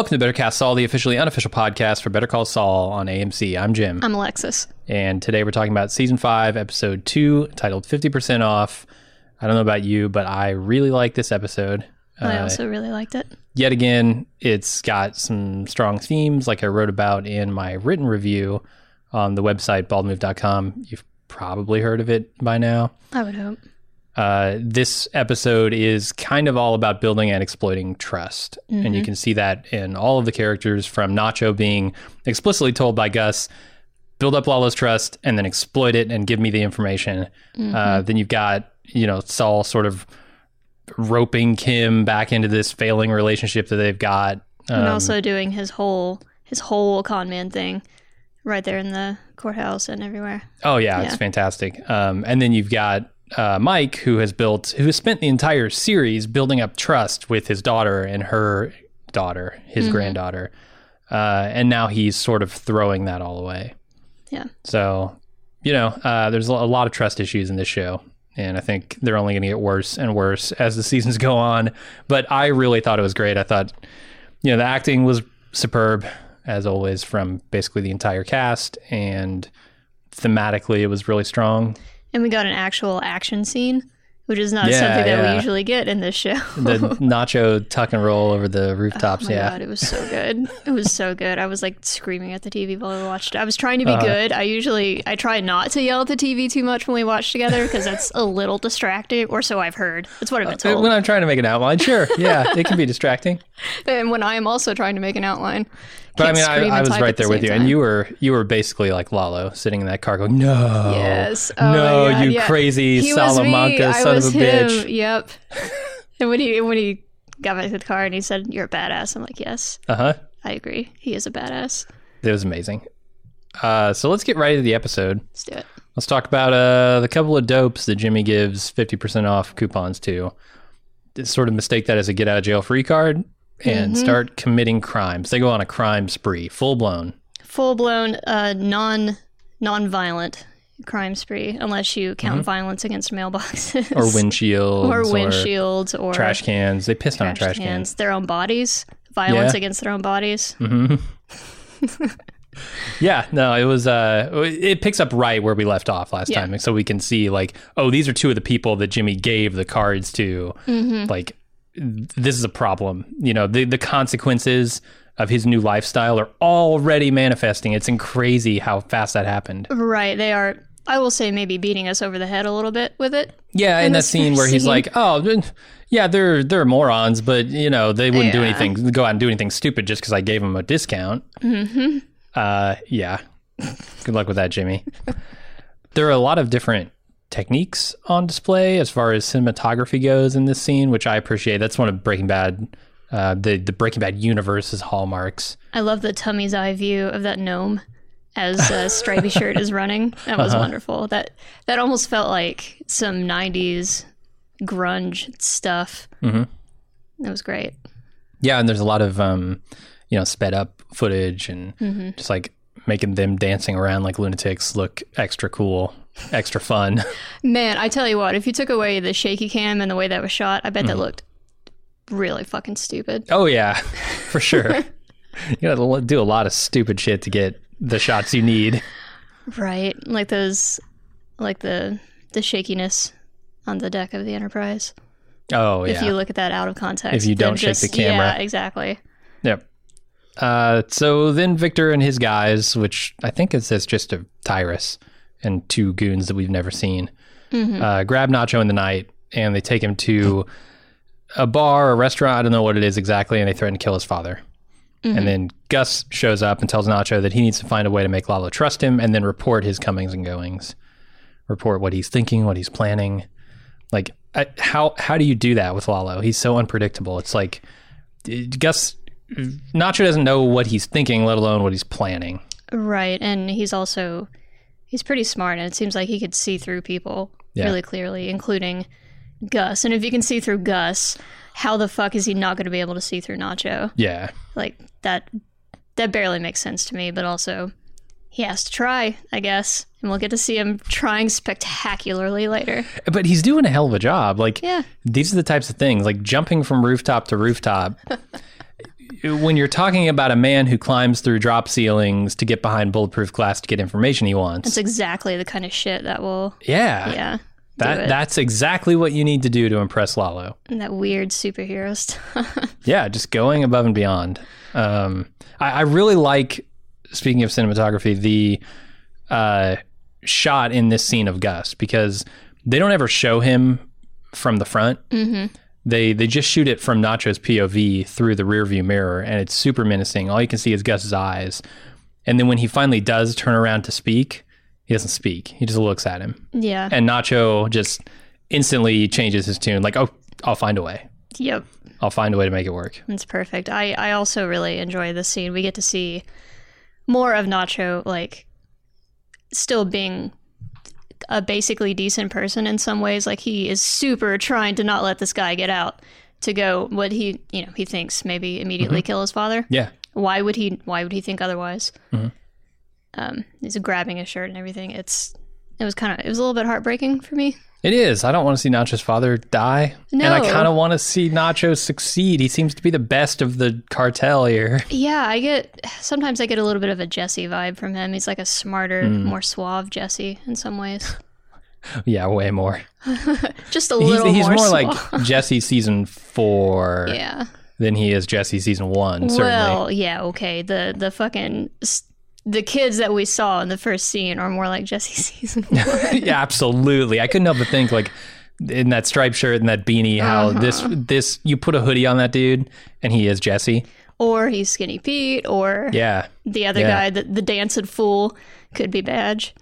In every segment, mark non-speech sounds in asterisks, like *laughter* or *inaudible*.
Welcome to Better Cast Saul, the officially unofficial podcast for Better Call Saul on AMC. I'm Jim. I'm Alexis. And today we're talking about season five, episode two, titled 50% Off. I don't know about you, but I really like this episode. I Uh, also really liked it. yet again, it's got some strong themes, like I wrote about in my written review on the website, baldmove.com. You've probably heard of it by now. I would hope. Uh, this episode is kind of all about building and exploiting trust. And you can see that in all of the characters from Nacho being explicitly told by Gus, build up Lalo's trust and then exploit it and give me the information. Uh, then you've got, you know, Saul sort of roping Kim back into this failing relationship that they've got. and Um, also doing his whole his whole con man thing right there in the courthouse and everywhere. Oh yeah, it's fantastic. Um, and then you've got uh, Mike, who has built, who has spent the entire series building up trust with his daughter and her daughter, his granddaughter, uh, and now he's sort of throwing that all away. Yeah. So, you know, uh, there's a a lot of trust issues in this show. And I think they're only going to get worse and worse as the seasons *laughs* go on. But I really thought it was great. I thought, you know, the acting was superb, as always, from basically the entire cast. And thematically, it was really strong. And we got an actual action scene, which is not Yeah, something that yeah. we usually get in this show. The *laughs* nacho tuck and roll over the rooftops. Oh my yeah. god, it was so good. It was so good. I was like screaming at the TV while we watched it. I was trying to be Uh-huh. good. I usually I try not to yell at the TV too much when we watch together because that's a little distracting, or so I've heard. That's what I've been told. When I'm trying to make an outline, sure. Yeah, it can be distracting. *laughs* and when I am also trying to make an outline. But I mean, I, I was right the there with you, and you were you were basically like Lalo, sitting in that car, going, "No, Yes. Oh no, you yeah. crazy He. Salamanca son of a him. bitch." Yep. *laughs* and when he when he got back to the car and he said, "You're a badass," I'm like, "Yes, Uh huh. I agree. He is a badass." It was amazing. Uh, so let's get right into the episode. Let's do it. Let's talk about uh, the couple of dopes that Jimmy gives fifty percent off coupons to. Sort of mistake that as a get out of jail free card and Mm-hmm. start committing crimes. They go on a crime spree, full blown. Full blown uh, non non violent crime spree, unless you count violence against mailboxes Mm-hmm. Or windshields. *laughs* or windshields or trash cans. They pissed on trash cans. their own bodies, violence Yeah. against their own bodies. hmm *laughs* yeah, no, it was. Uh, it picks up right where we left off last Yeah. time, so we can see like, oh, these are two of the people that Jimmy gave the cards to. Mm-hmm. Like, this is a problem. You know, the the consequences of his new lifestyle are already manifesting. It's crazy how fast that happened. Right. They are. I will say maybe beating us over the head a little bit with it. Yeah, in, that scene where he's scene. like, "Oh, yeah, they're they're morons, but you know they wouldn't do anything, go out and do anything stupid just because I gave them a discount." Mm-hmm. Uh, yeah. Good luck with that, Jimmy. there are a lot of different techniques on display as far as cinematography goes in this scene, which I appreciate. That's one of Breaking Bad, uh, the the Breaking Bad universe's hallmarks. I love the tummy's eye view of that gnome as uh, Stripey Shirt is running. That was Uh-huh. wonderful. That that almost felt like some '90s grunge stuff. Mhm. It was great. Yeah, and there's a lot of um, you know, sped up footage and Mm-hmm. just like making them dancing around like lunatics look extra cool, extra fun. *laughs* Man, I tell you what, if you took away the shaky cam and the way that was shot, I bet Mm-hmm. that looked really fucking stupid. oh yeah, *laughs* for sure. *laughs* you gotta do a lot of stupid shit to get the shots you need. Right, like those, like the the shakiness on the deck of the Enterprise. Oh If you look at that out of context, If you don't shake just- the camera. yeah, exactly. Yep. Uh, so then Victor and his guys, which I think it says just a Tyrus and two goons that we've never seen, Mm-hmm. uh, grab Nacho in the night and they take him to a bar, a restaurant. I don't know what it is exactly, and they threaten to kill his father. Mm-hmm. And then Gus shows up and tells Nacho that he needs to find a way to make Lalo trust him and then report his comings and goings, report what he's thinking, what he's planning. Like, I, how how do you do that with Lalo? He's so unpredictable. It's like Gus Nacho doesn't know what he's thinking, let alone what he's planning. Right, and he's also he's pretty smart, and it seems like he could see through people Yeah. really clearly, including Gus. And if you can see through Gus, how the fuck is he not going to be able to see through Nacho? Yeah, Like that that barely makes sense to me, but also he has to try, I guess. And we'll get to see him trying spectacularly later. but he's doing a hell of a job. Like, Yeah. these are the types of things like jumping from rooftop to rooftop. *laughs* when you're talking about a man who climbs through drop ceilings to get behind bulletproof glass to get information he wants, that's exactly the kind of shit that will, yeah, yeah, that that's exactly what you need to do to impress Lalo. And that weird superhero stuff. *laughs* Yeah, just going above and beyond. Um, I, I really like. Speaking of cinematography, the uh, shot in this scene of Gus because they don't ever show him from the front. mm-hmm. They they just shoot it from Nacho's POV through the rearview mirror, and it's super menacing. All you can see is Gus's eyes, and then when he finally does turn around to speak, he doesn't speak. He just looks at him, Yeah. and Nacho just instantly changes his tune, like, "Oh, I'll find a way. Yep. I'll find a way to make it work." It's perfect. I, I also really enjoy this scene. We get to see more of Nacho, like, still being a basically decent person in some ways. Like, he is super trying to not let this guy get out to go what he, you know, he thinks maybe immediately kill his father. Yeah, Why would he, why would he think otherwise? Mhm. Um, he's grabbing his shirt and everything. It's, it was kind of, it was a little bit heartbreaking for me. It is. I don't want to see Nacho's father die, and I kind of want to see Nacho succeed. He seems to be the best of the cartel here. Yeah, I get sometimes I get a little bit of a Jesse vibe from him. He's like a smarter, Hmm. more suave Jesse in some ways. *laughs* yeah, way more. *laughs* Just a He's, little he's more, more like *laughs* Jesse season four yeah. than he is Jesse season one. Certainly. Well, yeah, okay. The the fucking s- the kids that we saw in the first scene are more like Jesse *laughs* season one. *laughs* yeah, absolutely. I couldn't help but think like in that striped shirt and that beanie, how Uh-huh. this this you put a hoodie on that dude and he is Jesse. or he's Skinny Pete, or Yeah. the other Yeah. guy, the, the dancing fool, could be Badge.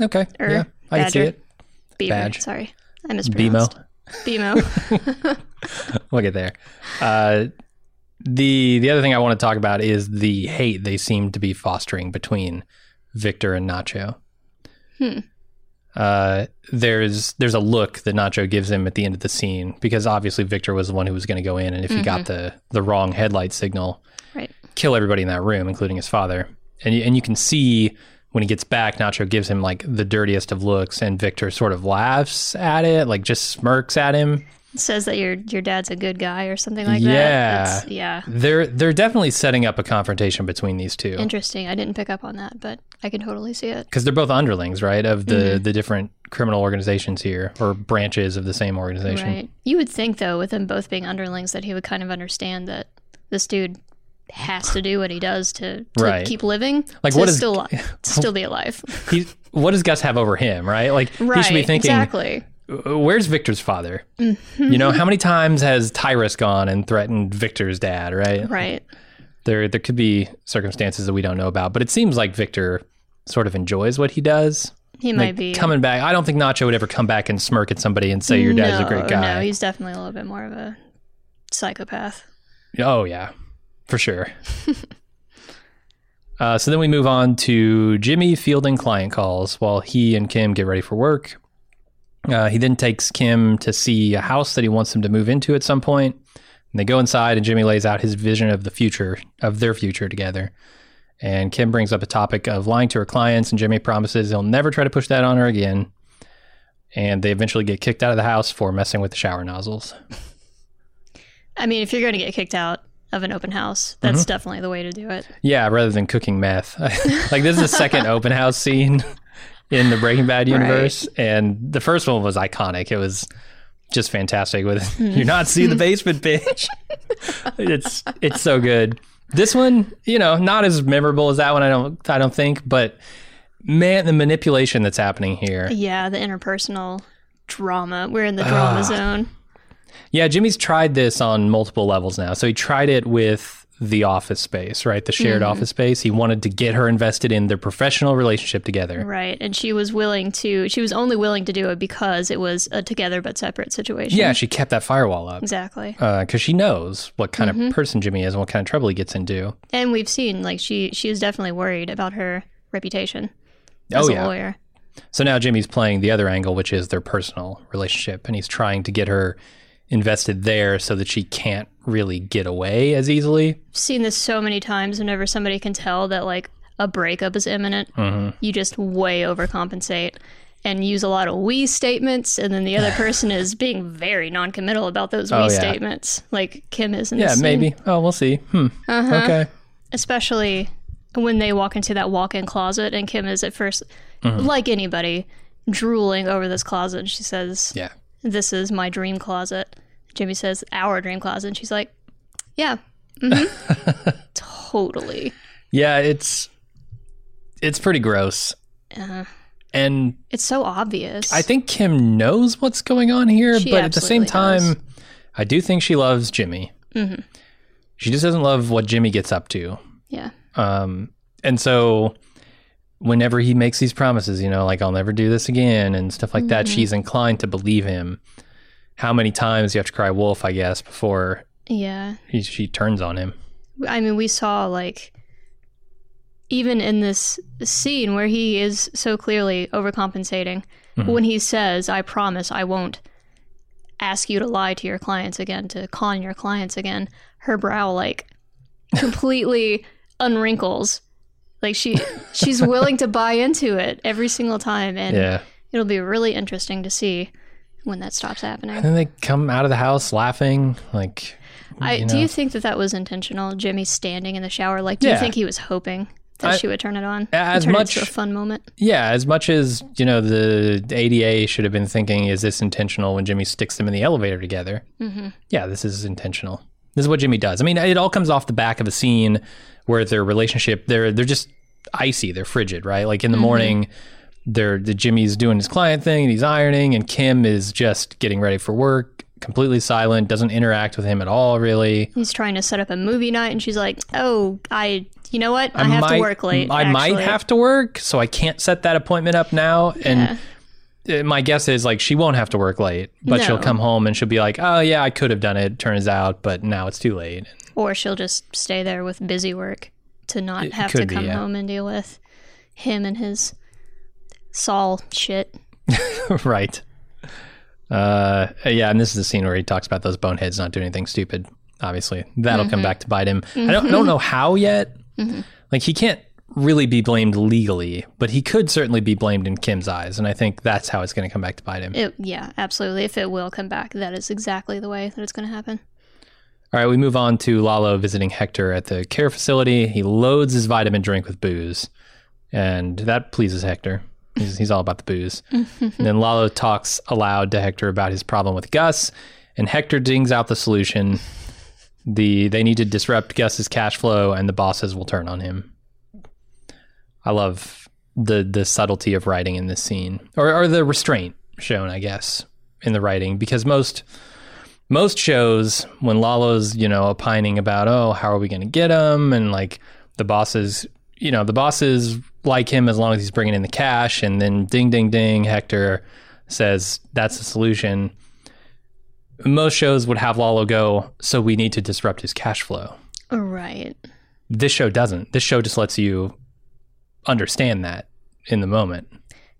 Okay. Or yeah, I can see Badger. it. Badge. Sorry, I BMO. mispronounced. Bemo. *laughs* We'll get there. Uh, the the other thing I want to talk about is the hate they seem to be fostering between Victor and Nacho. Hmm. Uh, there's there's a look that Nacho gives him at the end of the scene because obviously Victor was the one who was going to go in, and if he got the the wrong headlight signal, Right. kill everybody in that room, including his father. And you, and you can see when he gets back, Nacho gives him like the dirtiest of looks, and Victor sort of laughs at it, like just smirks at him. Says that your your dad's a good guy or something like Yeah. that. It's, yeah. They're they're definitely setting up a confrontation between these two Interesting. I didn't pick up on that, but I can totally see it. because they're both underlings, right, of the Mm-hmm. the different criminal organizations here or branches of the same organization. Right. You would think, though, with them both being underlings, that he would kind of understand that this dude has to do what he does to, to Right. keep living, Like, to what is- still *laughs* still be alive. He, what does Gus have over him, right? Like he should be thinking, exactly. Where's Victor's father? Mm-hmm. You know, how many times has Tyrus gone and threatened Victor's dad, right? Right. There there could be circumstances that we don't know about, but it seems like Victor sort of enjoys what he does. He Like, might be coming back. I don't think Nacho would ever come back and smirk at somebody and say your dad's no, a great guy. No, he's definitely a little bit more of a psychopath. Oh yeah, for sure. *laughs* uh, so then we move on to Jimmy fielding client calls while he and Kim get ready for work. Uh, he then takes Kim to see a house that he wants them to move into at some point. And they go inside, and Jimmy lays out his vision of the future, of their future together. And Kim brings up a topic of lying to her clients, and Jimmy promises he'll never try to push that on her again. And they eventually get kicked out of the house for messing with the shower nozzles. I mean, if you're going to get kicked out of an open house, that's Mm-hmm. definitely the way to do it. Yeah, rather than cooking meth. *laughs* like this is the second *laughs* open house scene in the Breaking Bad universe, and the first one was iconic. It was just fantastic. With *laughs* you're not see the basement, bitch. *laughs* it's it's so good. This one, you know, not as memorable as that one. I don't I don't think, but man, the manipulation that's happening here. Yeah, the interpersonal drama. We're in the drama Ah. zone. Yeah, Jimmy's tried this on multiple levels now. So he tried it with the office space, right? The shared office space. He wanted to get her invested in their professional relationship together. Right. And she was willing to, she was only willing to do it because it was a together but separate situation. Yeah, she kept that firewall up Exactly. because she knows what kind Mm-hmm. of person Jimmy is and what kind of trouble he gets into. And we've seen, like, she, she is definitely worried about her reputation as Oh, a yeah. lawyer. So now Jimmy's playing the other angle, which is their personal relationship, and he's trying to get her invested there so that she can't really get away as easily. I've seen this so many times whenever somebody can tell that, like, a breakup is imminent, Mm-hmm. you just way overcompensate. and use a lot of we statements, and then the other *laughs* person is being very non-committal about those we Oh, yeah. statements, like Kim is in Yeah, maybe. Oh, we'll see. Hmm. Uh-huh. Okay. especially when they walk into that walk-in closet and Kim is at 1st Mm-hmm. like anybody drooling over this closet. She says, Yeah. "This is my dream closet." Jimmy says, "Our dream closet." And she's like, "Yeah, hmm *laughs* totally." Yeah, it's it's pretty gross. Uh, And it's so obvious. I think Kim knows what's going on here, She but at the same time, I do think she loves Jimmy. Mhm. She just doesn't love what Jimmy gets up to. yeah, Um, and so whenever he makes these promises, you know, like I'll never do this again and stuff like that, Mm-hmm. she's inclined to believe him. How many times you have to cry wolf, I guess, before yeah. he, she turns on him. I mean, we saw like even in this scene where he is so clearly overcompensating Mm-hmm. when he says, "I promise I won't ask you to lie to your clients again, to con your clients again." Her brow like *laughs* completely unwrinkles. Like she she's willing to buy into it every single time and Yeah. it'll be really interesting to see when that stops happening. And then they come out of the house laughing, like, I, you do you think that that was intentional? Jimmy standing in the shower, like, do Yeah. you think he was hoping that I- she would turn it on? As turn much- it a fun moment. Yeah, as much as, you know, the ADA should have been thinking, is this intentional when Jimmy sticks them in the elevator together? Mm-hmm. Yeah, this is intentional. This is what Jimmy does. I mean, it all comes off the back of a scene where their relationship, they're they're just icy, they're frigid, right? Like in the mm-hmm. morning, they're the Jimmy's doing his client thing and he's ironing, and Kim is just getting ready for work, completely silent, doesn't interact with him at all, really. He's trying to set up a movie night, and she's like, "Oh, I, you know what? I, have might, to work late. I might have to work, so I can't set that appointment up now. Yeah. And my guess is like she won't have to work late, but she'll come home and she'll be like, "Oh yeah, I could have done it." Turns out, but now it's too late. Or she'll just stay there with busy work to not It have to could be, come yeah. home and deal with him and his Saul shit. *laughs* right. Uh, yeah, and this is the scene where he talks about those boneheads not doing anything stupid. Obviously, that'll Mm-hmm. come back to bite him. I don't, I don't know *laughs* how yet. Like he can't really be blamed legally, but he could certainly be blamed in Kim's eyes, and I think that's how it's going to come back to bite him. It, yeah, absolutely. If it will come back, that is exactly the way that it's going to happen. All right, we move on to Lalo visiting Hector at the care facility. He loads his vitamin drink with booze, and that pleases Hector. He's, he's all about the booze. *laughs* and then Lalo talks aloud to Hector about his problem with Gus, and Hector dings out the solution. The they need to disrupt Gus's cash flow, and the bosses will turn on him. I love the the subtlety of writing in this scene, or or the restraint shown, I guess, in the writing, because most most shows when Lalo's, you know, opining about, oh, how are we going to get him? And like the bosses, you know, the bosses like him as long as he's bringing in the cash. And then ding, ding, ding, Hector says that's the solution. Most shows would have Lalo go, so we need to disrupt his cash flow. Right. This show doesn't. This show just lets you understand that in the moment.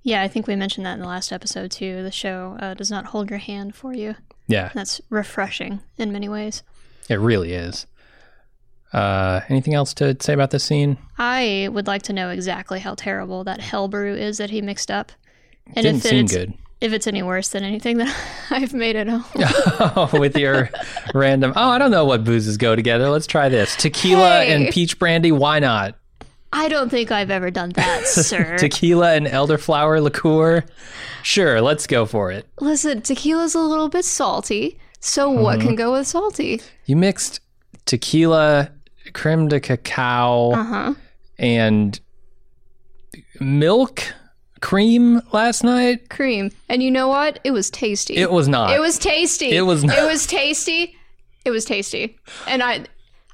Yeah, I think we mentioned that in the last episode too. The show uh, does not hold your hand for you. Yeah, That's refreshing in many ways. it really is. Uh, anything else to say about this scene? I would like to know exactly how terrible that hell brew is that he mixed up. And Didn't if seem it's, good. if it's any worse than anything that *laughs* I've made at home. *laughs* oh, with your random. Oh, I don't know what boozes go together. Let's try this: tequila Hey. and peach brandy. Why not? I don't think I've ever done that, *laughs* sir. Tequila and elderflower liqueur. Sure, let's go for it. Listen, tequila's a little bit salty, so what Mm-hmm. can go with salty? You mixed tequila, creme de cacao, Uh huh. and milk cream last night. Cream. And you know what? It was tasty. It was not. It was tasty. It was not. It was tasty. It was tasty. And I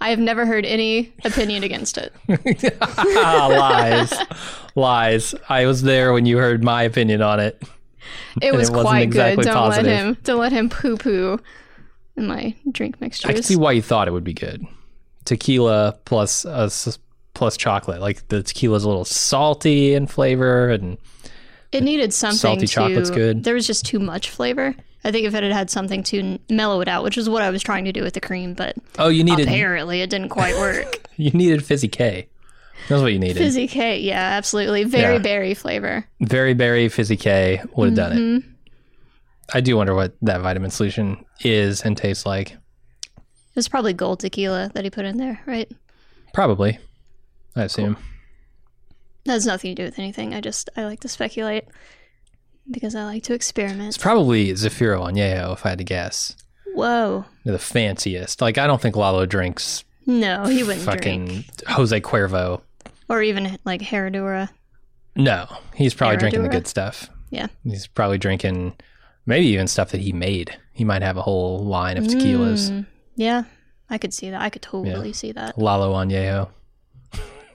I have never heard any opinion against it. *laughs* ah, lies, lies. I was there when you heard my opinion on it. It was it quite exactly good. Don't positive. let him don't let him poo poo in my drink mixtures. I can see why you thought it would be good. Tequila plus uh, plus chocolate. Like the tequila's a little salty in flavor, and it needed something salty to, chocolate's good. There was just too much flavor. I think if it had had something to mellow it out, which is what I was trying to do with the cream, but oh, you needed apparently it didn't quite work. *laughs* you needed fizzy K. That's what you needed. Fizzy K, yeah, absolutely. Very Yeah. berry flavor. Very berry fizzy K would have done it. Mhm. I do wonder what that vitamin solution is and tastes like. It was probably gold tequila that he put in there, right? Probably, I assume. That has nothing to do with anything. I just I like to speculate because I like to experiment. It's probably Zafiro Añejo, if I had to guess. Whoa. They're the fanciest. Like I don't think Lalo drinks No, he wouldn't fucking drink. Jose Cuervo. Or even like Herradura. No, he's probably drinking the good stuff. Yeah. He's probably drinking maybe even stuff that he made. He might have a whole line of tequilas. Mm, yeah, I could see that. I could totally see that. Lalo Añejo.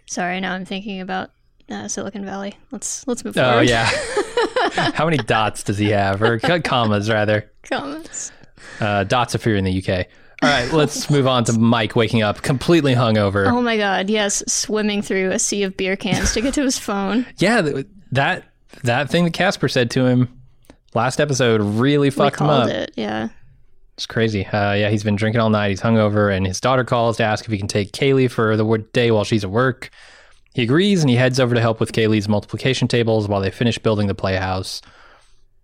Sorry, now I'm thinking about uh, Silicon Valley. Let's let's move forward. Oh yeah. *laughs* *laughs* How many dots does he have, or commas rather? Comments. Uh, dots if you're in the UK. All right, let's move on to Mike waking up completely hungover. Oh my god, yes, swimming through a sea of beer cans to get to his phone. *laughs* Yeah, th- that that thing that Casper said to him last episode really We fucked him called up. it. Yeah. It's crazy. Uh, yeah, he's been drinking all night. He's hungover, and his daughter calls to ask if he can take Kaylee for the day while she's at work. He agrees, and he heads over to help with Kaylee's multiplication tables while they finish building the playhouse.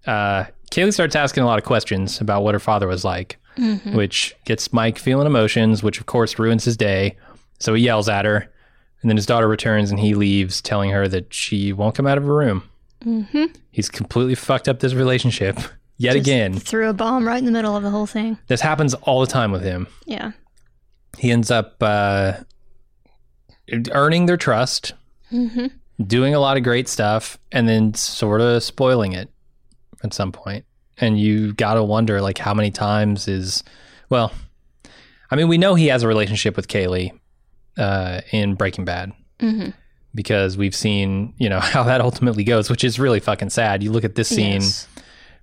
Uh, Kaylee starts asking a lot of questions about what her father was like, which gets Mike feeling emotions, which of course ruins his day. So he yells at her, and then his daughter returns, and he leaves, telling her that she won't come out of her room. Mm-hmm. He's completely fucked up this relationship *laughs* yet again. Threw a bomb right in the middle of the whole thing. This happens all the time with him. Yeah. he ends up uh, earning their trust, Mm-hmm. doing a lot of great stuff, and then sort of spoiling it at some point. And you got to wonder, like, how many times is, well, I mean, we know he has a relationship with Kaylee uh, in Breaking Bad Mm-hmm. because we've seen, you know, *laughs* how that ultimately goes, which is really fucking sad. You look at this scene Yes.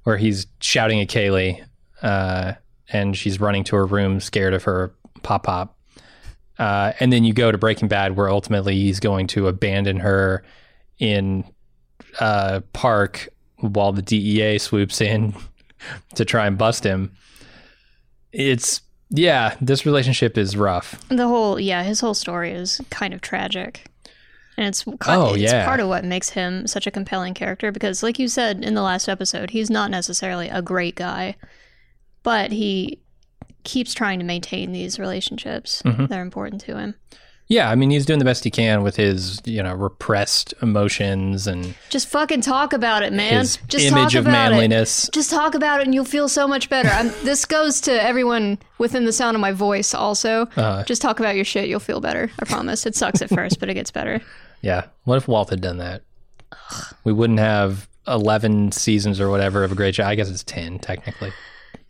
where he's shouting at Kaylee, uh, and she's running to her room, scared of her pop pop. Uh, and then you go to Breaking Bad, where ultimately he's going to abandon her in a park while the DEA swoops in *laughs* to try and bust him. It's yeah, this relationship is rough. The whole yeah, his whole story is kind of tragic. And it's Oh, it's yeah. part of what makes him such a compelling character because like you said in the last episode, he's not necessarily a great guy, but he keeps trying to maintain these relationships Mhm. that are important to him. Yeah, I mean he's doing the best he can with his you know repressed emotions and Just fucking talk about it, man. his Just image talk of about it. manliness. Just talk about it and you'll feel so much better. I'm, *laughs* this goes to everyone within the sound of my voice also. Uh, Just talk about your shit, you'll feel better. I promise. It sucks at *laughs* first, but it gets better. Yeah. What if Walt had done that? We wouldn't have 11 seasons or whatever of a great show. I guess it's 10, technically.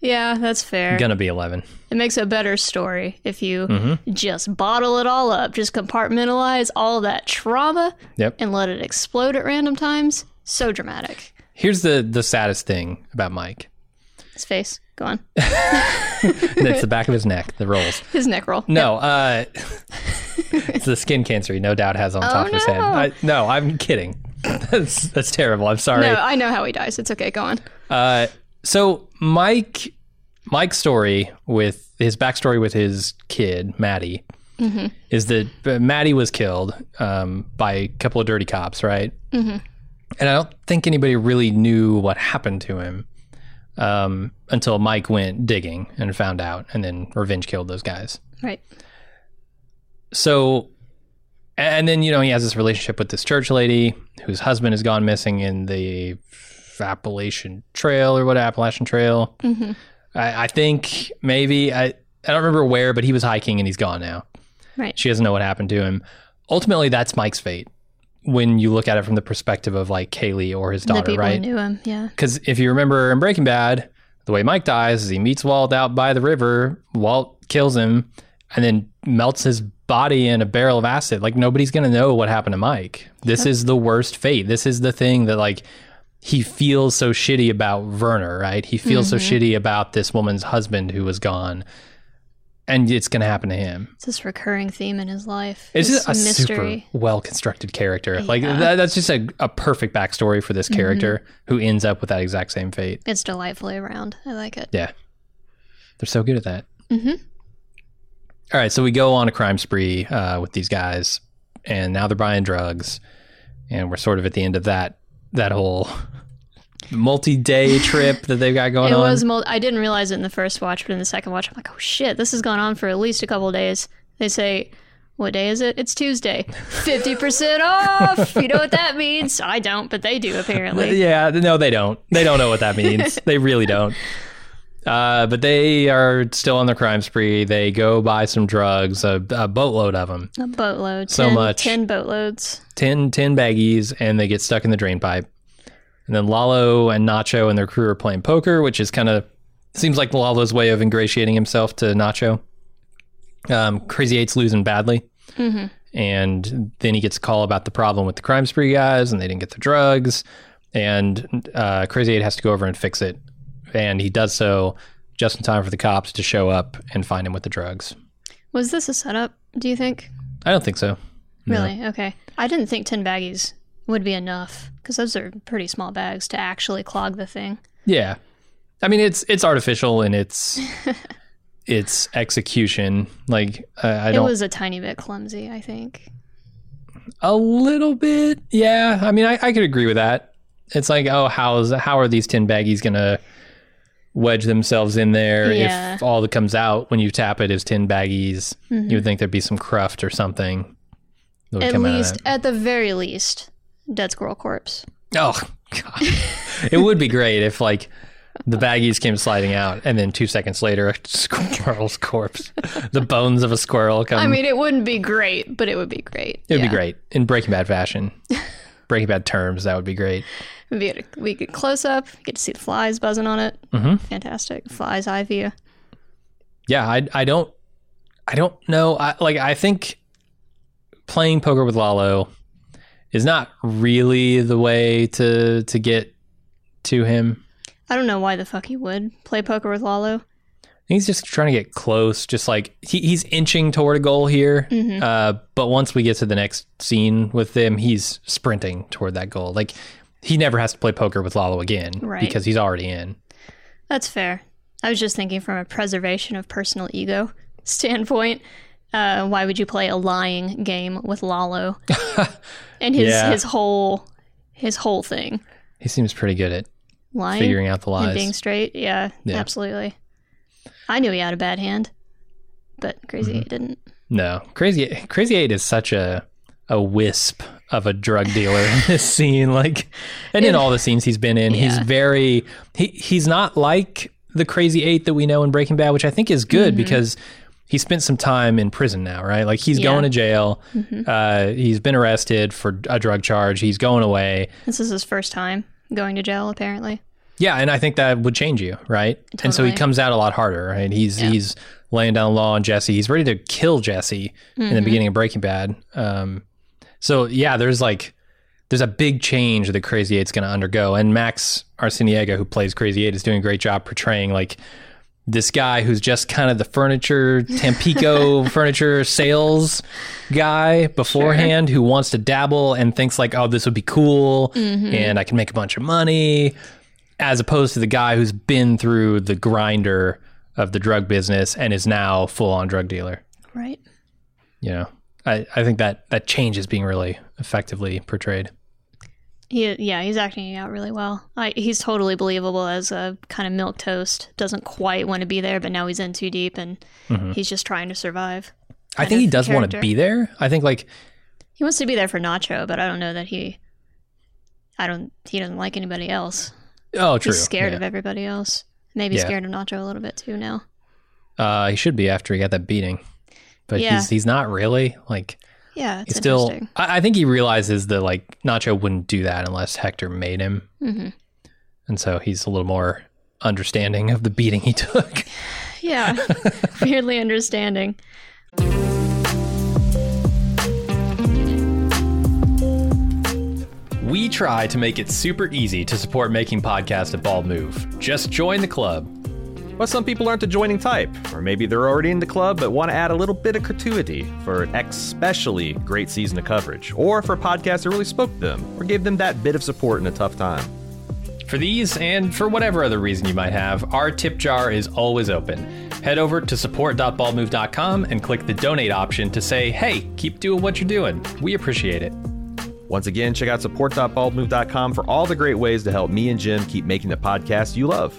Yeah, that's fair. Gonna be 11. It makes a better story if you Mm-hmm. just bottle it all up, just compartmentalize all that trauma Yep. and let it explode at random times. So dramatic. Here's the, the saddest thing about Mike His face, go on. *laughs* it's the back of his neck, the rolls. His neck roll. No, uh, it's the skin cancer he no doubt has on top of his head. Oh, no. I, no, I'm kidding. *laughs* that's, that's terrible. I'm sorry. No, I know how he dies. It's okay. Go on. Uh, so Mike, Mike's story with his backstory with his kid Matty is that uh, Matty was killed um, by a couple of dirty cops, right? Mm-hmm. And I don't think anybody really knew what happened to him um, until Mike went digging and found out, and then Revenge killed those guys. Right. So, and then you know he has this relationship with this church lady whose husband has gone missing in the Appalachian Trail or what Appalachian Trail. Mm-hmm. I, I think maybe I I don't remember where, but he was hiking and he's gone now. Right. She doesn't know what happened to him. Ultimately, that's Mike's fate when you look at it from the perspective of like Kaylee or his daughter, right? knew him. Yeah. Because if you remember in Breaking Bad, the way Mike dies is he meets Walt out by the river. Walt kills him and then melts his body in a barrel of acid. Like nobody's gonna know what happened to Mike. This is the worst fate. This is the thing that like he feels so shitty about Werner, right? He feels so shitty about this woman's husband who was gone. And it's gonna happen to him. It's this recurring theme in his life. It's just a mystery. super well constructed character. Like Yeah. Mm-hmm. that, that's just a, a perfect backstory for this character who ends up with that exact same fate. It's delightfully around. I like it. Yeah. They're so good at that. Mhm. All right. So we go on a crime spree uh, with these guys. and now they're buying drugs, and we're sort of at the end of that that whole multi-day trip that they've got going It on. was. Mul- I didn't realize it in the first watch, but in the second watch, I'm like, oh shit, this has gone on for at least a couple of days. They say, what day is it? It's Tuesday. Fifty percent *laughs* off. You know what that means? I don't, but they do apparently. *laughs* yeah, no, they don't. They don't know what that means. *laughs* they really don't. Uh, but they are still on their crime spree. They go buy some drugs, a, a boatload of them, A boatload. So 10 much. Ten boatloads. 10, 10 baggies, and they get stuck in the drain pipe. And then Lalo and Nacho and their crew are playing poker, which is kind of seems like Lalo's way of ingratiating himself to Nacho. Um, Crazy Eight's losing badly. And then he gets a call about the problem with the crime spree guys, and they didn't get the drugs. And uh, Crazy Eight has to go over and fix it. And he does so just in time for the cops to show up and find him with the drugs. Was this a setup? Do you think? I don't think so. No. Really? Okay. I didn't think ten baggies would be enough because those are pretty small bags to actually clog the thing. Yeah, I mean it's it's artificial and its *laughs* its execution. Like I, I It don't It was a tiny bit clumsy, I think. a little bit. Yeah, I mean I, I could agree with that. It's like oh how's how are these tin baggies gonna wedge themselves in there Yeah. if all that comes out when you tap it is tin baggies? You would mm-hmm. think there'd be some cruft or something. that would At least, at the very least, dead squirrel corpse. Oh god, it would be great if like the baggies came sliding out, and then two seconds later, a squirrel's corpse, the bones of a squirrel come. I mean, it wouldn't be great, but it would be great. it would Yeah. be great in Breaking Bad fashion. *laughs* Breaking Bad terms, that would be great. We get, we get close up, get to see the flies buzzing on it. Mm-hmm. Fantastic. Flies eye view. Yeah, I I don't I don't know. I, like I think playing poker with Lalo is not really the way to to get to him. I don't know why the fuck he would play poker with Lalo. He's just trying to get close, just like he, he's inching toward a goal here. Mm-hmm. Uh, but once we get to the next scene with them, he's sprinting toward that goal. Like he never has to play poker with Lalo again Right. because he's already in. That's fair. I was just thinking from a preservation of personal ego *laughs* standpoint. Uh, why would you play a lying game with Lalo *laughs* and his Yeah. his whole his whole thing He seems pretty good at lying figuring out the lies, and being straight? Yeah, Yeah. absolutely. I knew he had a bad hand, but Crazy Mm-hmm. Eight didn't. No, crazy Crazy Eight is such a a wisp of a drug dealer in this scene. Like, and in all the scenes he's been in, he's very he he's not like the Crazy Eight that we know in Breaking Bad, which I think is good because he spent some time in prison now, right? Like he's Yeah. going to jail. Uh, he's been arrested for a drug charge. He's going away. This is his first time going to jail, apparently. Yeah, and I think that would change you, right? And so he comes out a lot harder, right? He's Yeah. he's laying down the law on Jesse. He's ready to kill Jesse in Mm-hmm. the beginning of Breaking Bad. Um, so yeah, there's like there's a big change that Crazy Eight's going to undergo, and Max Arciniega, who plays Crazy Eight, is doing a great job portraying like this guy who's just kind of the furniture Tampico *laughs* furniture sales guy beforehand who wants to dabble and thinks like, oh, this would be cool mm-hmm. and I can make a bunch of money, as opposed to the guy who's been through the grinder of the drug business and is now full on drug dealer. Right. You know, I, I think that that change is being really effectively portrayed. He, yeah, he's acting out really well. I, he's totally believable as a kind of milk toast. Doesn't quite want to be there, but now he's in too deep, and he's just trying to survive. I think he does want to be there. I think like He wants to be there for Nacho, but I don't know that he. I don't. He doesn't like anybody else. oh, true. He's scared yeah. of everybody else. Maybe Yeah. scared of Nacho a little bit too now. Uh, he should be after he got that beating, but Yeah. he's he's not really like Yeah, it's he's still. I, I think he realizes that like Nacho wouldn't do that unless Hector made him, hmm and so he's a little more understanding of the beating he *laughs* took. Yeah, *laughs* weirdly understanding. We try to make it super easy to support making podcasts at Bald Move. Just join the club. But some people aren't the joining type, or maybe they're already in the club but want to add a little bit of gratuity for an especially great season of coverage, or for a podcast that really spoke to them, or gave them that bit of support in a tough time. For these, and for whatever other reason you might have, our tip jar is always open. Head over to support.baldmove.com and click the donate option to say, hey, keep doing what you're doing. We appreciate it. Once again, check out support.baldmove.com for all the great ways to help me and Jim keep making the podcast you love.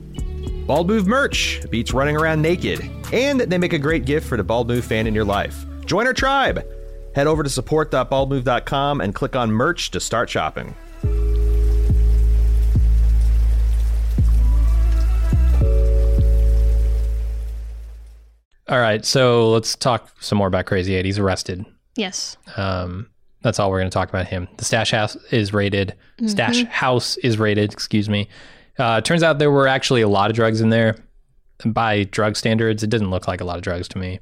Bald Move merch beats running around naked, and they make a great gift for the Bald Move fan in your life. Join our tribe! Head over to support.baldmove.com and click on merch to start shopping. All right, so let's talk some more about Crazy Eight. He's arrested. Yes. Um, that's all we're going to talk about him. The stash house is raided. Stash house is raided. Excuse me. Uh, turns out there were actually a lot of drugs in there. By drug standards, it didn't look like a lot of drugs to me.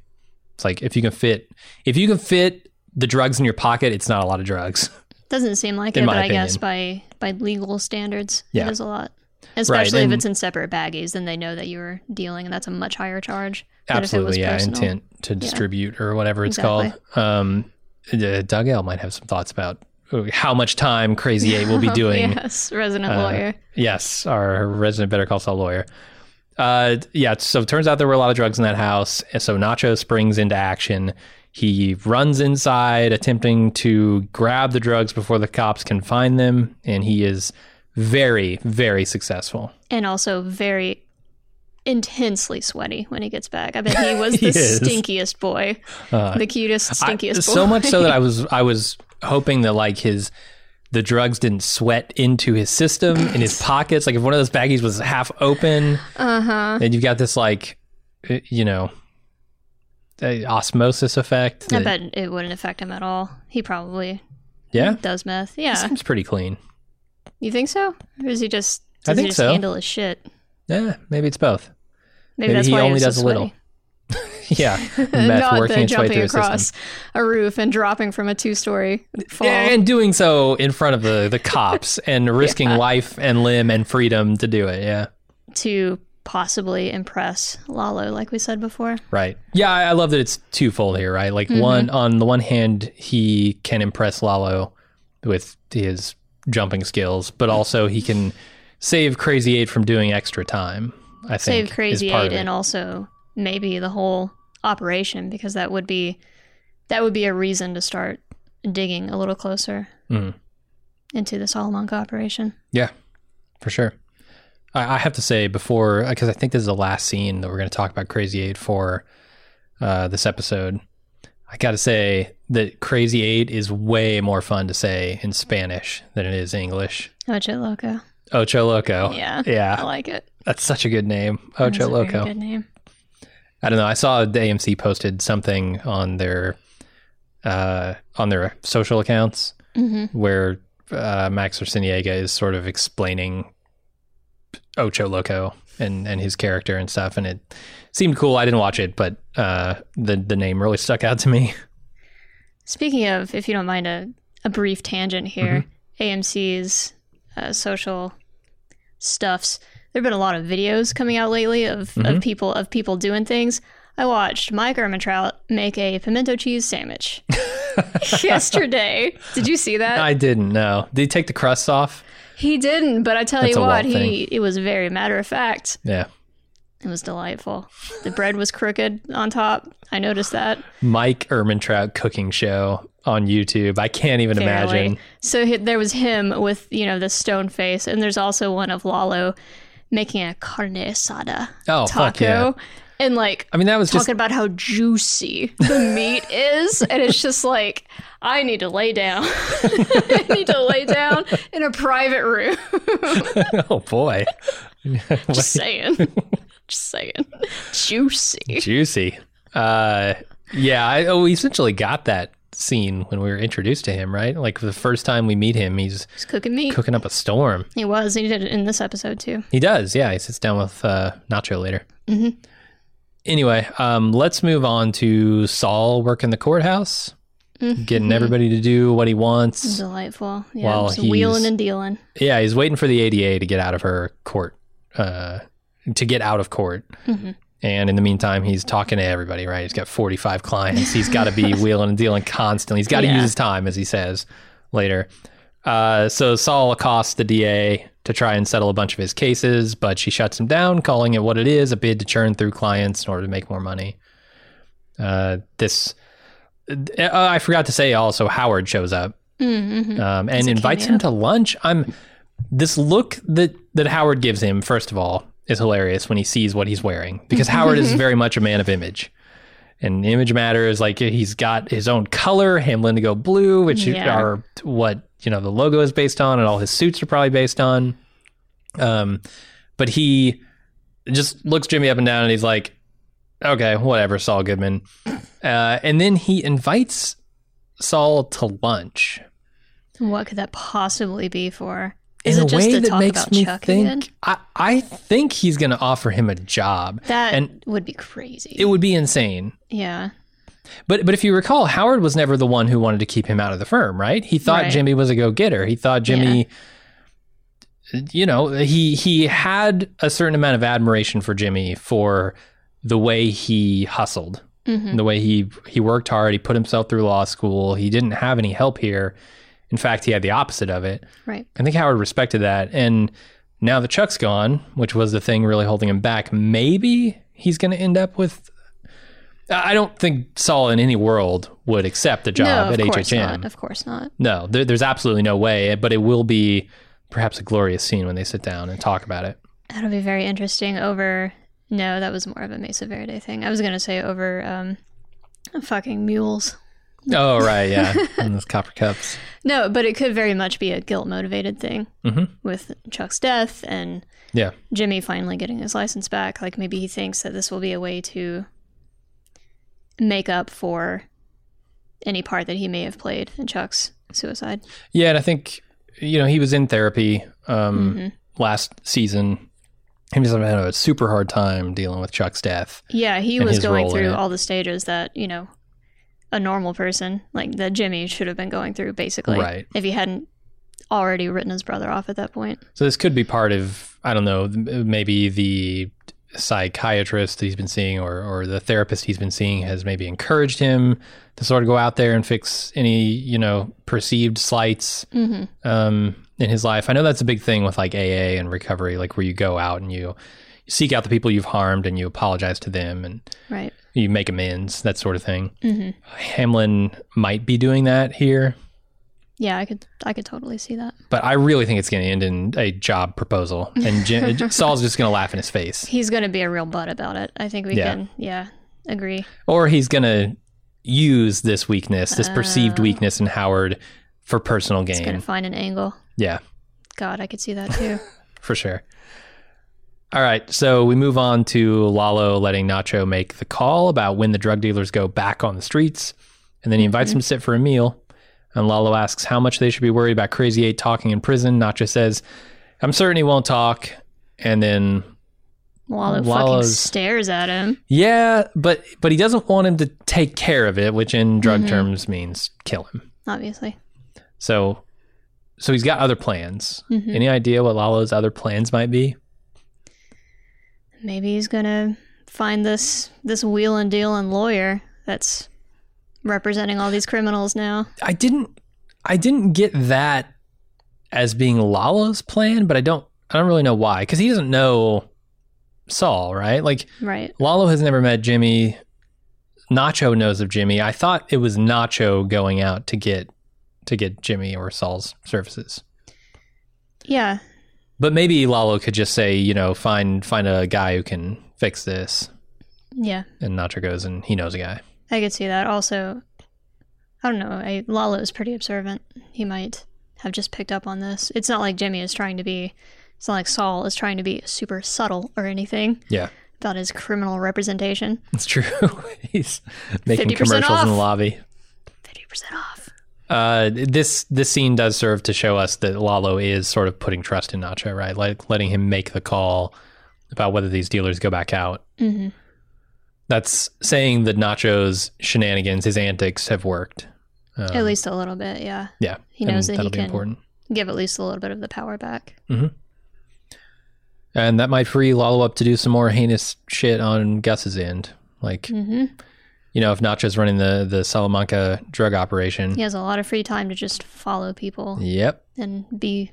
It's like if you can fit, if you can fit the drugs in your pocket, it's not a lot of drugs. Doesn't seem like it, but I guess by by legal standards, Yeah. it is a lot. Especially if it's in separate baggies, then they know that you're dealing, and that's a much higher charge. than if it was Absolutely, yeah. personal. Intent to distribute or whatever it's Exactly. called. Um, uh, Doug L might have some thoughts about how much time Crazy Eight will be *laughs* doing. yes, resident Uh, lawyer. Yes, our resident Better Call Saul lawyer. Uh, yeah, so it turns out there were a lot of drugs in that house. and So Nacho springs into action. He runs inside, attempting to grab the drugs before the cops can find them, and he is very, very successful. and also very intensely sweaty when he gets back. I bet he *laughs* was the is. stinkiest boy, the cutest, I- stinkiest boy. so much so that I was I was hoping that like his the drugs didn't sweat into his system in his *laughs* pockets. Like if one of those baggies was half open, uh huh. and you've got this like uh, you know osmosis effect. I that- bet it wouldn't affect him at all. He probably yeah, does meth. Yeah, seems pretty clean. you think so, or is he just? I think he just so. handle his shit? Yeah, maybe it's both. Maybe, Maybe that's he why only he does so a little. *laughs* yeah, *laughs* meth Not working the jumping across system. a roof and dropping from a two-story fall. And doing so in front of the, the cops *laughs* and risking life and limb and freedom to do it. Yeah. to possibly impress Lalo, like we said before. Right. Yeah, I I love that it's twofold here, right? Like mm-hmm. one on the one hand, he can impress Lalo with his jumping skills, but mm-hmm. also he can save Crazy Eight from doing extra time. I think Save Crazy Eight and also maybe the whole operation because that would be that would be a reason to start digging a little closer Mhm. into the Salamanca operation. Yeah, for sure. I, I have to say before, because I think this is the last scene that we're going to talk about Crazy Eight for uh, this episode. I got to say that Crazy Eight is way more fun to say in Spanish than it is English. Ocho Loco. Ocho Loco. Yeah. Yeah. I like it. That's such a good name. Ocho Loco. Good name. I don't know. I saw the AMC posted something on their uh, on their social accounts hmm where uh, Max Arciniega is sort of explaining Ocho Loco and, and his character and stuff, and it seemed cool. I didn't watch it, but uh, the the name really stuck out to me. Speaking of, if you don't mind a, a brief tangent here, Mm-hmm. AMC's uh, social stuffs. There have been a lot of videos coming out lately of, Mm-hmm. of people of people doing things. I watched Mike Ehrmantraut make a pimento cheese sandwich *laughs* yesterday. Did you see that? I didn't know. Did he take the crust off? he didn't, but I tell That's you what, he it was very matter of fact. Yeah. It was delightful. The bread was crooked on top. I noticed that. Mike Ehrmantraut cooking show on YouTube. I can't even Fairly. imagine. So he, there was him with you know the stone face, and there's also one of Lalo making a carne asada Oh, taco, yeah. and like I mean, that was just talking about how juicy the meat *laughs* is, and it's just like I need to lay down. *laughs* I need to lay down in a private room. *laughs* oh boy, Just saying. Just saying. Juicy. juicy. Uh, yeah, I oh, we essentially got that scene when we were introduced to him, right? Like the first time we meet him, he's He's cooking meat. cooking up a storm. He was. He did it in this episode too. He does, yeah. He sits down with uh, Nacho later. Anyway, um, let's move on to Saul working the courthouse, getting everybody to do what he wants. Delightful. Yeah. While just wheeling he's- and dealing. Yeah, he's waiting for the ADA to get out of her court, uh, to get out of court. And in the meantime, he's talking to everybody, right? He's got 45 clients. He's got to be *laughs* wheeling and dealing constantly. He's got to Yeah. use his time, as he says later. Uh, so Saul accosts the DA to try and settle a bunch of his cases, but she shuts him down, calling it what it is a bid to churn through clients in order to make more money. Uh, this, uh, I forgot to say also, Howard shows up Mm-hmm. um, and invites him to lunch. I'm this look that that Howard gives him. First of all, is hilarious when he sees what he's wearing because Howard is very much a man of image, and image matters. Like he's got his own color, Hamlindigo blue, which Yeah. are what you know the logo is based on, and all his suits are probably based on. Um, but he just looks Jimmy up and down, and he's like, "Okay, whatever, Saul Goodman." Uh, and then he invites Saul to lunch. What could that possibly be for? In a way that makes me Chuck think again? I, I think he's going to offer him a job. That and would be crazy. it would be insane. Yeah. but but if you recall howard was never the one who wanted to keep him out of the firm right? He thought Right. jimmy was a go-getter. He thought jimmy you know he he had a certain amount of admiration for jimmy for the way he hustled hmm the way he he worked hard. He put himself through law school. He didn't have any help here in fact he had the opposite of it Right. I think Howard respected that. And now that Chuck's gone, which was the thing really holding him back, maybe he's going to end up with. I don't think Saul in any world would accept the job of at HHM. not. Of course not. No, there, there's absolutely no way, but it will be perhaps a glorious scene when they sit down and talk about it. That'll be very interesting. Over no, that was more of a Mesa Verde thing. I was gonna say over um, fucking mules. *laughs* Oh, right. Yeah. and those copper cups. No, but it could very much be a guilt motivated thing Mhm. with Chuck's death and Yeah. Jimmy finally getting his license back. Like maybe he thinks that this will be a way to make up for any part that he may have played in Chuck's suicide. Yeah. And I think, you know, he was in therapy um, Mhm. last season. He was having a super hard time dealing with Chuck's death. Yeah, he was going through all the stages that, you know, a normal person, like that Jimmy should have been going through basically. Right. If he hadn't already written his brother off at that point. So this could be part of I don't know maybe the psychiatrist that he's been seeing or or the therapist he's been seeing has maybe encouraged him to sort of go out there and fix any you know perceived slights hmm um, in his life. I know that's a big thing with like AA and recovery, like where you go out and you seek out the people you've harmed and you apologize to them and Right. you make amends, that sort of thing. hmm Hamlin might be doing that here. Yeah, I could I could totally see that. But I really think it's going to end in a job proposal, and Jim, *laughs* Saul's just going to laugh in his face. He's going to be a real butt about it. I think we Yeah. can yeah, agree. or he's going to use this weakness, this perceived Oh. weakness in Howard for personal gain. He's going to find an angle. Yeah, God, I could see that too. *laughs* for sure. All right, so we move on to Lalo letting Nacho make the call about when the drug dealers go back on the streets, and then he invites him to sit for a meal. And Lalo asks how much they should be worried about Crazy Eight talking in prison. Nacho says, "I'm certain he won't talk." And then Lalo fucking stares at him. Yeah, but but he doesn't want him to take care of it, which in drug Mhm. terms means kill him. Obviously. So so he's got other plans. Mhm. Any idea what Lalo's other plans might be? Maybe he's gonna find this this wheel and deal and lawyer that's representing all these criminals now. I didn't I didn't get that as being Lalo's plan, but I don't I don't really know why cuz he doesn't know Saul, right? Like Right. Lalo has never met Jimmy. Nacho knows of Jimmy. I thought it was Nacho going out to get to get Jimmy or Saul's services. Yeah. But maybe Lalo could just say, you know, find find a guy who can fix this. Yeah. And Nacho goes and he knows a guy. I could see that. Also, I don't know. I, Lalo is pretty observant. He might have just picked up on this. It's not like Jimmy is trying to be. It's not like Saul is trying to be super subtle or anything Yeah, about his criminal representation. it's true. *laughs* He's making 50% commercials in the lobby. Fifty percent off. Uh, this this scene does serve to show us that Lalo is sort of putting trust in Nacho, right? Like letting him make the call about whether these dealers go back out. Mm-hmm. That's saying that Nacho's shenanigans, his antics, have worked. Um, At least a little bit, yeah. yeah, He knows that he can important. give at least a little bit of the power back. And that might free Lalo up to do some more heinous shit on Gus's end. Like, hmm you know, if Nacho's running the the Salamanca drug operation. He has a lot of free time to just follow people Yep. and be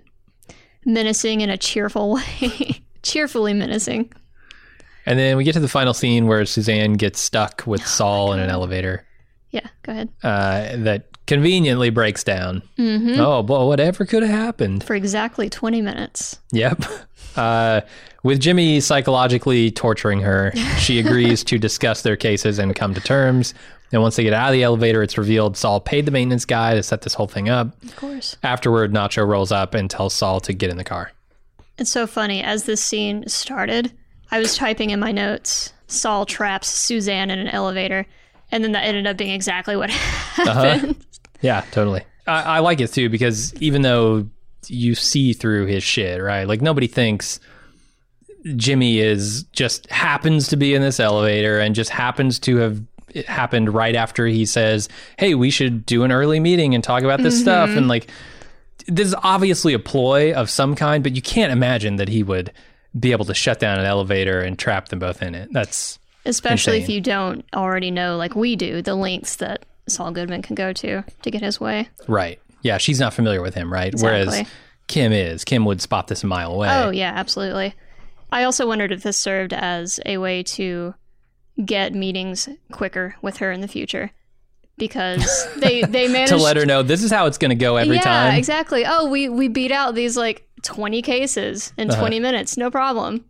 menacing in a cheerful *laughs* way. Cheerfully menacing. And then we get to the final scene where Suzanne gets stuck Oh with Saul in an elevator Yeah, go ahead. uh, that conveniently breaks down. hmm Oh, boy, whatever could have happened. For exactly 20 minutes. Yep. *laughs* Uh, with Jimmy psychologically torturing her, she *laughs* agrees to discuss their cases and come to terms. And once they get out of the elevator, it's revealed Saul paid the maintenance guy to set this whole thing up. Of course. Afterward, Nacho rolls up and tells Saul to get in the car. It's so funny. As this scene started, I was typing in my notes Saul traps Suzanne in an elevator. And then that ended up being exactly what *laughs* happened. Yeah, totally. I, I like it too because even though you see through his shit, right? Like nobody thinks Jimmy is just happens to be in this elevator and just happens to have it happened right after he says, "Hey, we should do an early meeting and talk about this mm-hmm. stuff." And like this is obviously a ploy of some kind, but you can't imagine that he would be able to shut down an elevator and trap them both in it. That's Especially if you don't already know, like we do, the lengths that Saul Goodman can go to to get his way. right. Yeah, she's not familiar with him, right? Whereas Kim is. Kim would spot this a mile away. Oh, yeah, absolutely. I also wondered if this served as a way to get meetings quicker with her in the future. Because *laughs* they they managed to let her know this is how it's going to go every yeah, time. exactly. Oh, we we beat out these like 20 cases in Uh-huh. 20 minutes. No problem.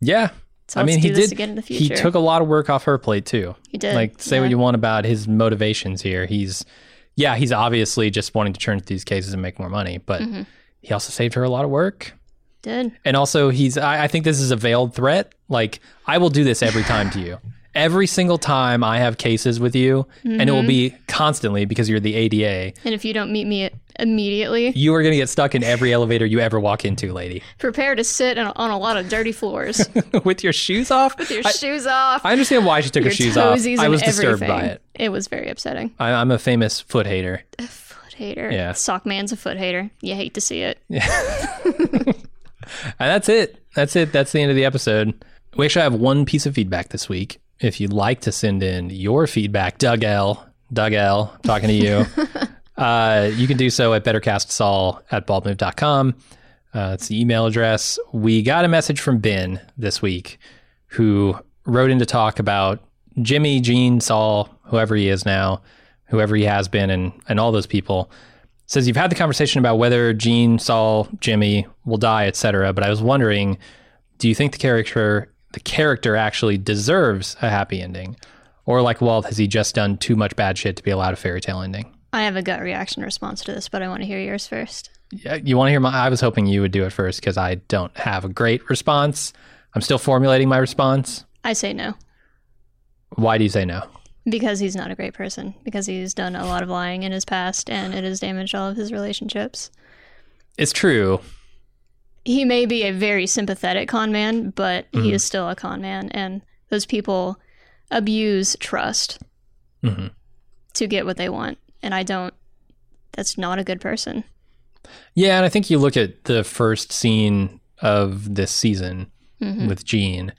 Yeah. So I mean, he this did. again in the future. He took a lot of work off her plate too. He did. Like, say yeah. what you want about his motivations here. He's, yeah, he's obviously just wanting to churn these cases and make more money, but Mm-hmm. he also saved her a lot of work. did. And also, he's. I, I think this is a veiled threat. Like, I will do this every time to you. Every single time I have cases with you, and it will be Mm-hmm. constantly because you're the ADA. And if you don't meet me immediately, You are going to get stuck in every elevator you ever walk into, lady, prepare to sit on, on a lot of dirty floors *laughs* with your shoes off. with your I, shoes off. I understand why she took her shoes off. I was disturbed by it. It was very upsetting. I, I'm a famous foot hater. Foot hater. Yeah. Sockman's a foot hater. You hate to see it. Yeah. *laughs* And that's it. That's it. That's the end of the episode. We actually have one piece of feedback this week. If you'd like to send in your feedback, Doug L, Doug L, talking to you, *laughs* uh, you can do so at bettercastsaul at baldmove.com. Uh, it's the email address. We got a message from Ben this week who wrote in to talk about Jimmy, Gene, Saul, whoever he is now, whoever he has been, and, and all those people says you've had the conversation about whether Gene, Saul, Jimmy will die, etc. But I was wondering, do you think the character the character actually deserves a happy ending, or like Walt, has he just done too much bad shit to be allowed a fairy tale ending? I have a gut reaction response to this, but I want to hear yours first. Yeah, You want to hear my? I was hoping you would do it first because I don't have a great response. I'm still formulating my response. I say no. Why do you say no? Because he's not a great person. Because he's done a lot of lying in his past and it has damaged all of his relationships. It's true. He may be a very sympathetic con man, but Mm-hmm. he is still a con man. And those people abuse trust hmm to get what they want. And I don't, that's not a good person. Yeah, and I think you look at the first scene of this season Mhm. with Gene,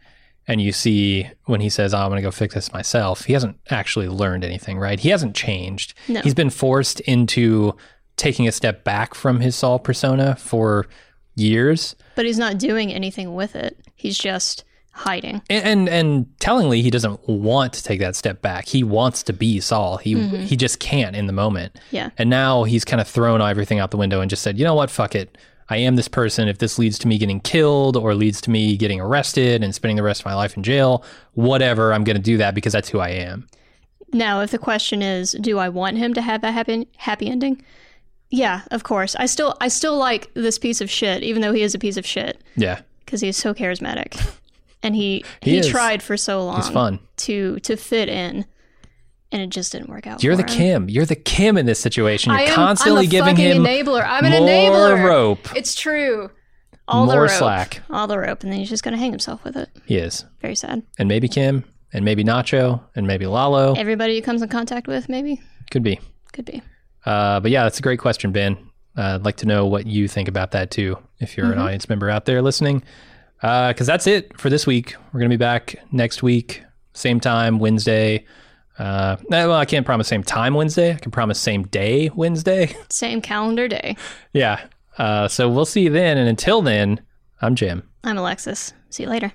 and you see when he says, oh, I'm going to go fix this myself, he hasn't actually learned anything, right? He hasn't changed. No. He's been forced into taking a step back from his Saul persona for years. But he's not doing anything with it. He's just hiding. And, and and tellingly, he doesn't want to take that step back. He wants to be Saul. He mm-hmm. he just can't in the moment. Yeah. And now he's kind of thrown everything out the window and just said, you know what, fuck it. I am this person. If this leads to me getting killed or leads to me getting arrested and spending the rest of my life in jail, whatever, I'm going to do that because that's who I am. Now, if the question is, do I want him to have a happy happy ending? Yeah, of course. I still I still like this piece of shit, even though he is a piece of shit, Yeah. because he's so charismatic, and he He he, tried for so long He's fun. to to fit in, and it just didn't work out. You're the him. Kim. You're the Kim in this situation. You're I am, constantly giving him enabler. I'm an more enabler. rope. It's true. All the rope, slack. all the rope, and then he's just gonna hang himself with it. He is. Very sad. And maybe Kim, and maybe Nacho, and maybe Lalo. Everybody he comes in contact with, maybe Could be. could be. Uh, but yeah, that's a great question, Ben. Uh, I'd like to know what you think about that too, if you're an audience member out there listening. Because that's it for this week. We're going to be back next week, same time, Wednesday. Uh, eh, well, I can't promise same time Wednesday. I can promise same day Wednesday. *laughs* Same calendar day. yeah. Uh, so we'll see you then. And until then, I'm Jim. I'm Alexis. See you later.